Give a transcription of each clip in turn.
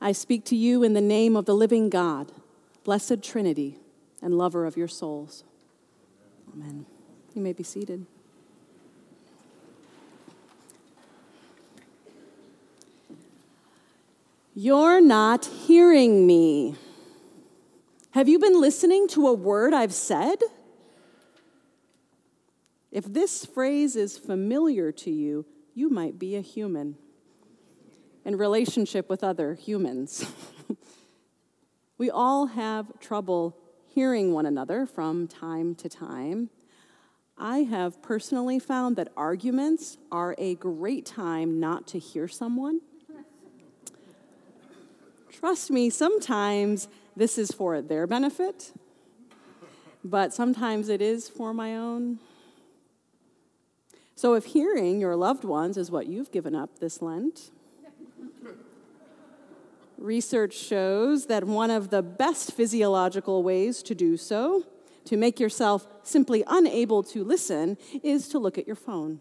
I speak to you in the name of the living God, blessed Trinity, and lover of your souls. Amen. You may be seated. You're not hearing me. Have you been listening to a word I've said? If this phrase is familiar to you, you might be a human in relationship with other humans. we all have trouble hearing one another from time to time. I have personally found that arguments are a great time not to hear someone. Trust me, sometimes this is for their benefit, but sometimes it is for my own. So, if hearing your loved ones is what you've given up this Lent, research shows that one of the best physiological ways to do so, to make yourself simply unable to listen, is to look at your phone.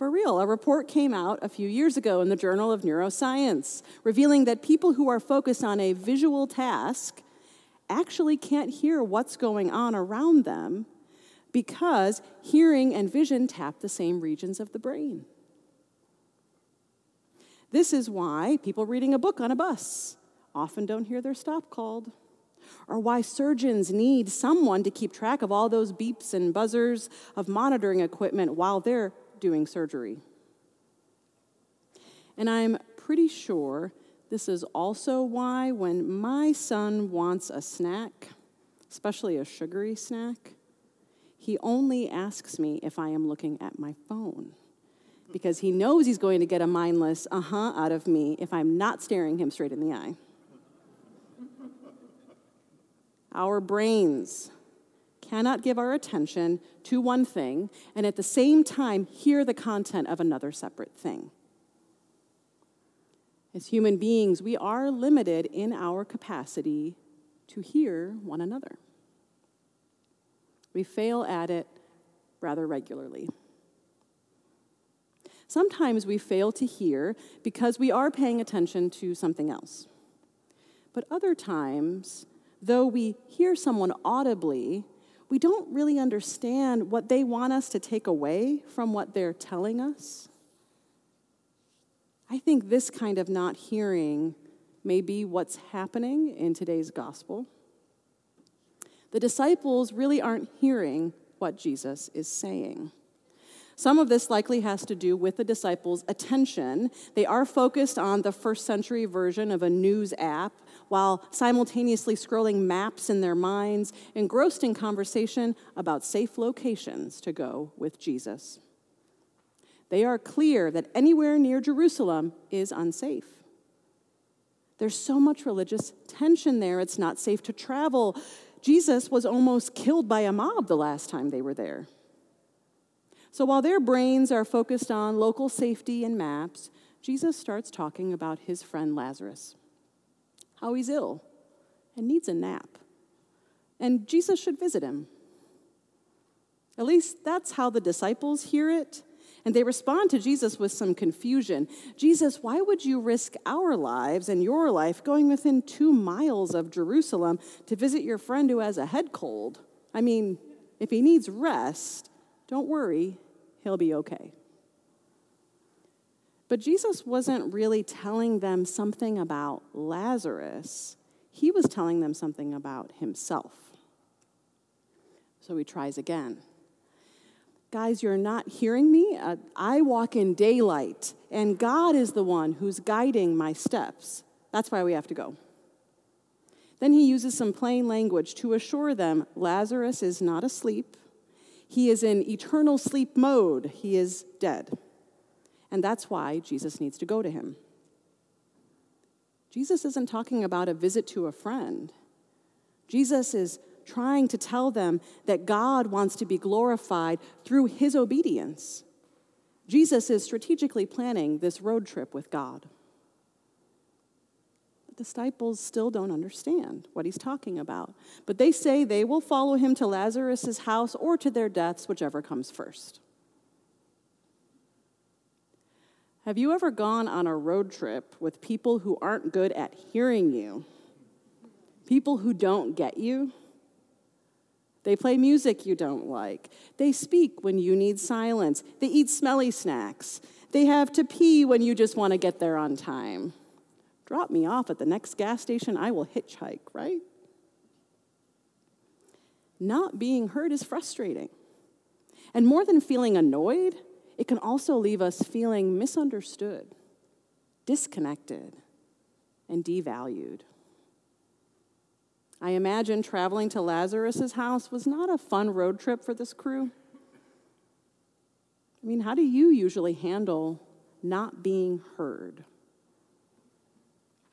For real, a report came out a few years ago in the Journal of Neuroscience revealing that people who are focused on a visual task actually can't hear what's going on around them because hearing and vision tap the same regions of the brain. This is why people reading a book on a bus often don't hear their stop called, or why surgeons need someone to keep track of all those beeps and buzzers of monitoring equipment while they're doing surgery. And I'm pretty sure this is also why, when my son wants a snack, especially a sugary snack, he only asks me if I am looking at my phone because he knows he's going to get a mindless uh huh out of me if I'm not staring him straight in the eye. Our brains cannot give our attention to one thing and at the same time hear the content of another separate thing. As human beings, we are limited in our capacity to hear one another. We fail at it rather regularly. Sometimes we fail to hear because we are paying attention to something else. But other times, though we hear someone audibly, we don't really understand what they want us to take away from what they're telling us. I think this kind of not hearing may be what's happening in today's gospel. The disciples really aren't hearing what Jesus is saying. Some of this likely has to do with the disciples' attention. They are focused on the first century version of a news app while simultaneously scrolling maps in their minds, engrossed in conversation about safe locations to go with Jesus. They are clear that anywhere near Jerusalem is unsafe. There's so much religious tension there, it's not safe to travel. Jesus was almost killed by a mob the last time they were there. So while their brains are focused on local safety and maps, Jesus starts talking about his friend Lazarus, how he's ill and needs a nap. And Jesus should visit him. At least that's how the disciples hear it. And they respond to Jesus with some confusion. Jesus, why would you risk our lives and your life going within two miles of Jerusalem to visit your friend who has a head cold? I mean, if he needs rest, don't worry, he'll be okay. But Jesus wasn't really telling them something about Lazarus, he was telling them something about himself. So he tries again. Guys, you're not hearing me. Uh, I walk in daylight, and God is the one who's guiding my steps. That's why we have to go. Then he uses some plain language to assure them Lazarus is not asleep. He is in eternal sleep mode. He is dead. And that's why Jesus needs to go to him. Jesus isn't talking about a visit to a friend. Jesus is trying to tell them that God wants to be glorified through his obedience. Jesus is strategically planning this road trip with God disciples still don't understand what he's talking about. But they say they will follow him to Lazarus' house or to their deaths, whichever comes first. Have you ever gone on a road trip with people who aren't good at hearing you? People who don't get you? They play music you don't like. They speak when you need silence. They eat smelly snacks. They have to pee when you just want to get there on time. Drop me off at the next gas station, I will hitchhike, right? Not being heard is frustrating. And more than feeling annoyed, it can also leave us feeling misunderstood, disconnected, and devalued. I imagine traveling to Lazarus's house was not a fun road trip for this crew. I mean, how do you usually handle not being heard?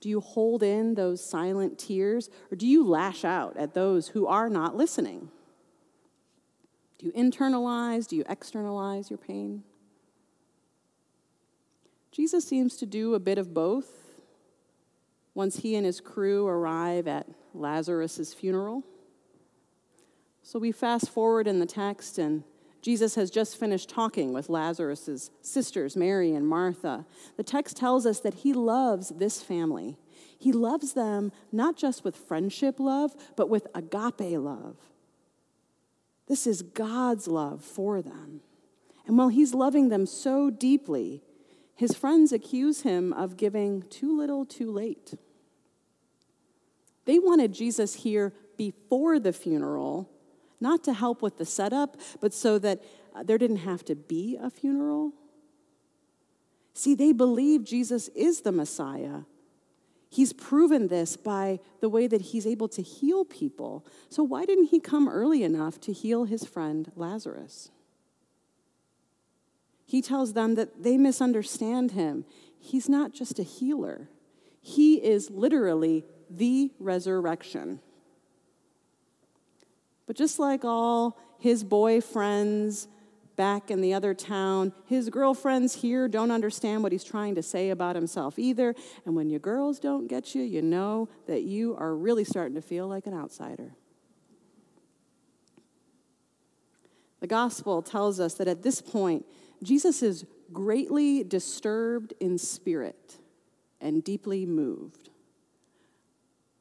Do you hold in those silent tears, or do you lash out at those who are not listening? Do you internalize? Do you externalize your pain? Jesus seems to do a bit of both once he and his crew arrive at Lazarus' funeral. So we fast forward in the text, and Jesus has just finished talking with Lazarus' sisters, Mary and Martha. The text tells us that he loves this family. He loves them not just with friendship love, but with agape love. This is God's love for them. And while he's loving them so deeply, his friends accuse him of giving too little too late. They wanted Jesus here before the funeral, not to help with the setup, but so that uh, there didn't have to be a funeral. See, they believe Jesus is the Messiah, He's proven this by the way that he's able to heal people. So, why didn't he come early enough to heal his friend Lazarus? He tells them that they misunderstand him. He's not just a healer, he is literally the resurrection. But just like all his boyfriends, back in the other town. His girlfriends here don't understand what he's trying to say about himself either. And when your girls don't get you, you know that you are really starting to feel like an outsider. The gospel tells us that at this point, Jesus is greatly disturbed in spirit and deeply moved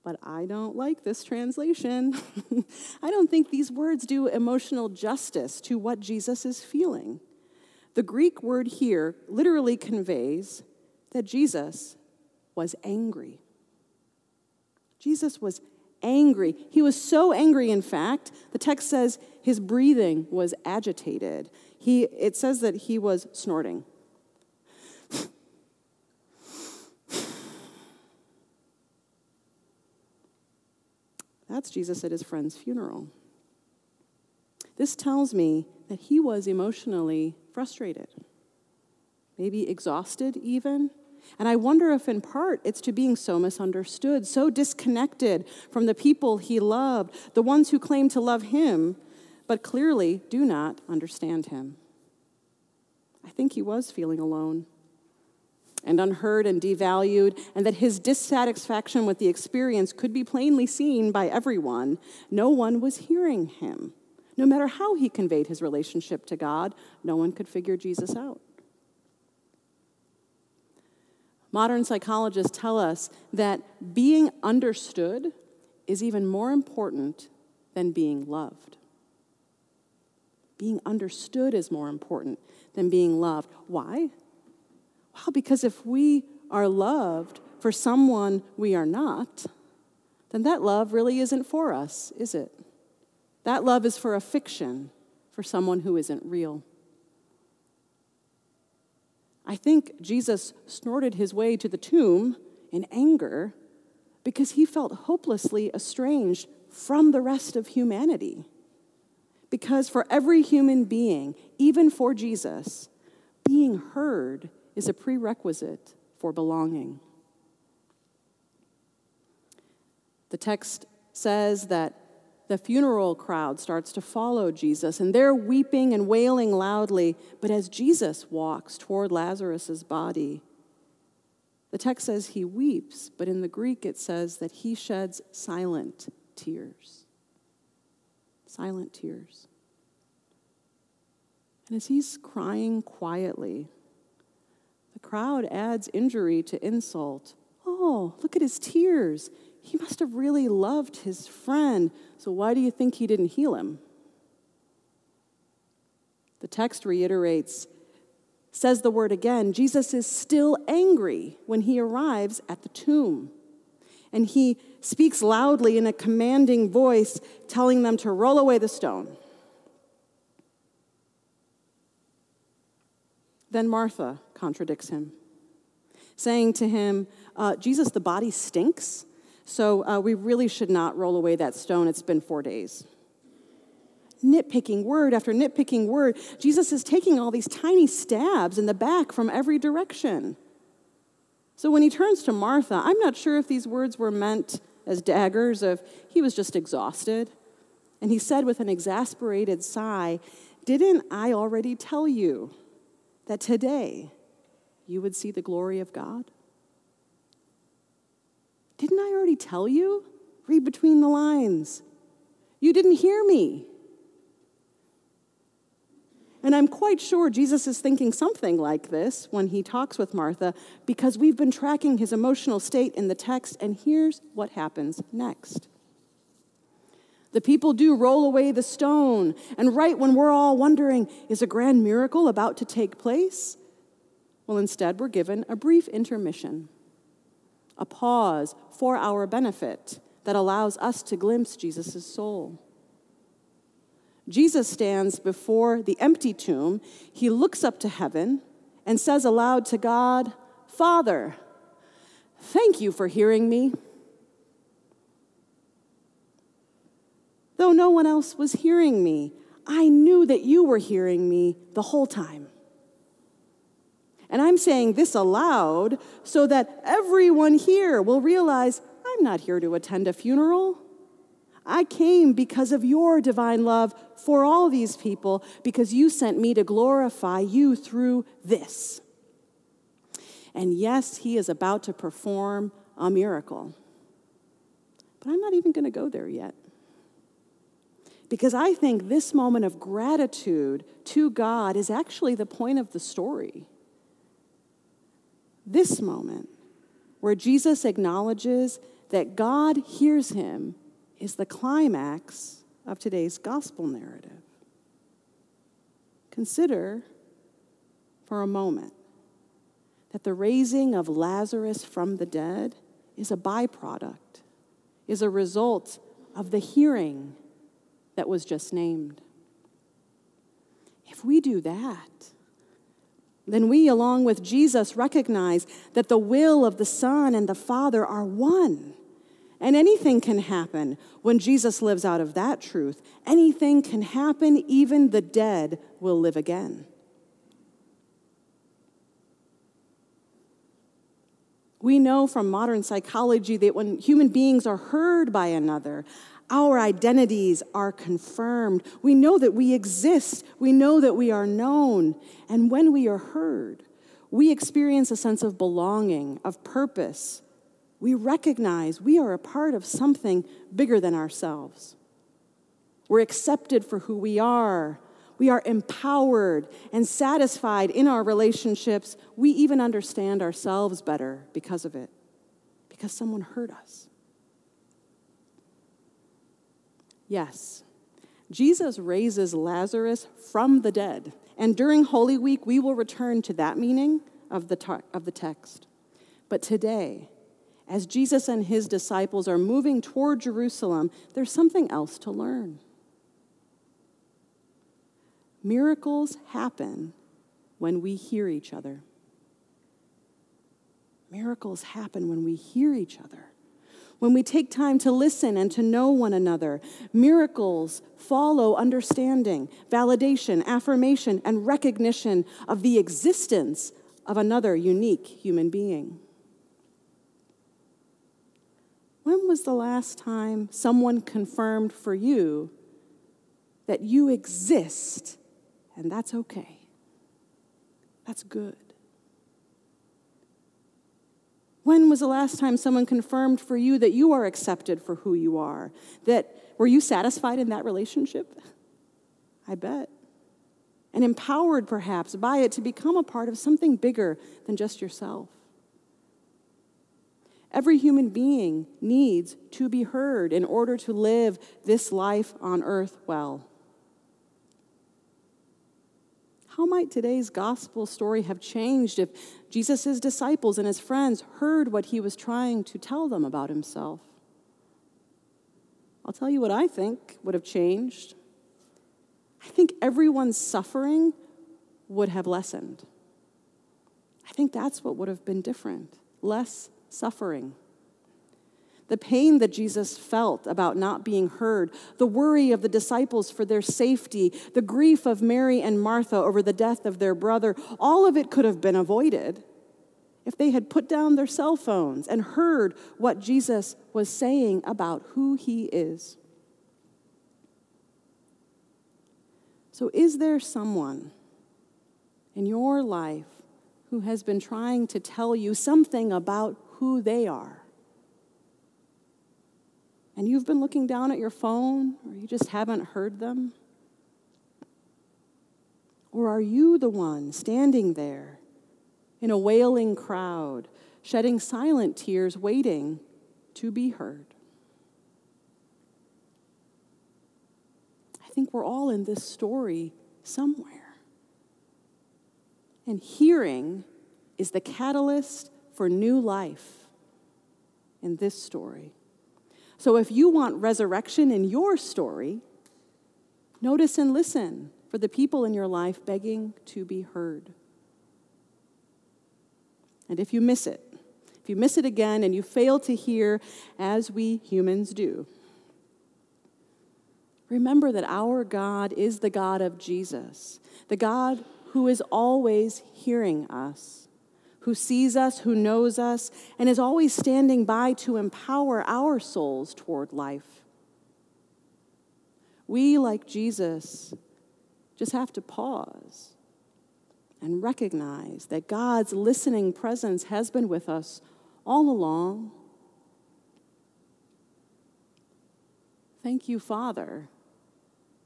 but I don't like this translation. I don't think these words do emotional justice to what Jesus is feeling. The Greek word here literally conveys that Jesus was angry. Jesus was angry. He was so angry, in fact, the text says his breathing was agitated. He, it says that he was snorting. That's Jesus at his friend's funeral. This tells me that he was emotionally frustrated, maybe exhausted even. And I wonder if, in part, it's to being so misunderstood, so disconnected from the people he loved, the ones who claim to love him, but clearly do not understand him. I think he was feeling alone and unheard and devalued, and that his dissatisfaction with the experience could be plainly seen by everyone. No one was hearing him. No matter how he conveyed his relationship to God, no one could figure Jesus out. Modern psychologists tell us that being understood is even more important than being loved. Being understood is more important than being loved. Why? Well, because if we are loved for someone we are not, then that love really isn't for us, is it? That love is for a fiction, for someone who isn't real. I think Jesus snorted his way to the tomb in anger because he felt hopelessly estranged from the rest of humanity. Because for every human being, even for Jesus, being heard is a prerequisite for belonging. The text says that the funeral crowd starts to follow Jesus, and they're weeping and wailing loudly. But as Jesus walks toward Lazarus' body, the text says he weeps, but in the Greek it says that he sheds silent tears. Silent tears. And as he's crying quietly, The crowd adds injury to insult. Oh, look at his tears. He must have really loved his friend. So why do you think he didn't heal him? The text reiterates, says the word again Jesus is still angry when he arrives at the tomb. And he speaks loudly in a commanding voice, telling them to roll away the stone. Then Martha contradicts him, saying to him, uh, Jesus, the body stinks, so uh, we really should not roll away that stone. It's been four days. Nitpicking word after nitpicking word, Jesus is taking all these tiny stabs in the back from every direction. So when he turns to Martha, I'm not sure if these words were meant as daggers, if he was just exhausted. And he said with an exasperated sigh, Didn't I already tell you that today you would see the glory of God? Didn't I already tell you? Read between the lines. You didn't hear me. And I'm quite sure Jesus is thinking something like this when he talks with Martha because we've been tracking his emotional state in the text, and here's what happens next. The people do roll away the stone, and right when we're all wondering, is a grand miracle about to take place? Well, instead, we're given a brief intermission, a pause for our benefit that allows us to glimpse Jesus' soul. Jesus stands before the empty tomb. He looks up to heaven and says aloud to God, Father, thank you for hearing me. Though no one else was hearing me, I knew that you were hearing me the whole time. And I'm saying this aloud so that everyone here will realize I'm not here to attend a funeral. I came because of your divine love for all these people, because you sent me to glorify you through this. And yes, he is about to perform a miracle. But I'm not even going to go there yet. Because I think this moment of gratitude to God is actually the point of the story. This moment, where Jesus acknowledges that God hears him is the climax of today's gospel narrative. Consider for a moment that the raising of Lazarus from the dead is a byproduct, is a result of the hearing that was just named. If we do that, then we, along with Jesus, recognize that the will of the Son and the Father are one and anything can happen when Jesus lives out of that truth. Anything can happen, even the dead will live again. We know from modern psychology that when human beings are heard by another, our identities are confirmed. We know that we exist. We know that we are known. And when we are heard, we experience a sense of belonging, of purpose, we recognize we are a part of something bigger than ourselves. We're accepted for who we are. We are empowered and satisfied in our relationships. We even understand ourselves better because of it, because someone hurt us. Yes, Jesus raises Lazarus from the dead. And during Holy Week, we will return to that meaning of the, of the text. But today, as Jesus and his disciples are moving toward Jerusalem, there's something else to learn. Miracles happen when we hear each other. Miracles happen when we hear each other. When we take time to listen and to know one another, miracles follow understanding, validation, affirmation, and recognition of the existence of another unique human being. When was the last time someone confirmed for you that you exist and that's okay? That's good. When was the last time someone confirmed for you that you are accepted for who you are? That were you satisfied in that relationship? I bet. and empowered perhaps by it to become a part of something bigger than just yourself. Every human being needs to be heard in order to live this life on earth well. How might today's gospel story have changed if Jesus' disciples and his friends heard what he was trying to tell them about himself? I'll tell you what I think would have changed. I think everyone's suffering would have lessened. I think that's what would have been different less suffering. The pain that Jesus felt about not being heard, the worry of the disciples for their safety, the grief of Mary and Martha over the death of their brother, all of it could have been avoided if they had put down their cell phones and heard what Jesus was saying about who he is. So, is there someone in your life who has been trying to tell you something about who they are? And you've been looking down at your phone, or you just haven't heard them? Or are you the one standing there in a wailing crowd, shedding silent tears, waiting to be heard? I think we're all in this story somewhere. And hearing is the catalyst for new life in this story. So if you want resurrection in your story, notice and listen for the people in your life begging to be heard. And if you miss it, if you miss it again and you fail to hear, as we humans do, remember that our God is the God of Jesus, the God who is always hearing us who sees us, who knows us, and is always standing by to empower our souls toward life. We, like Jesus, just have to pause and recognize that God's listening presence has been with us all along. Thank you, Father,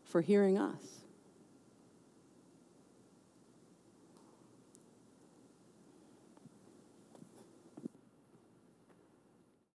for hearing us.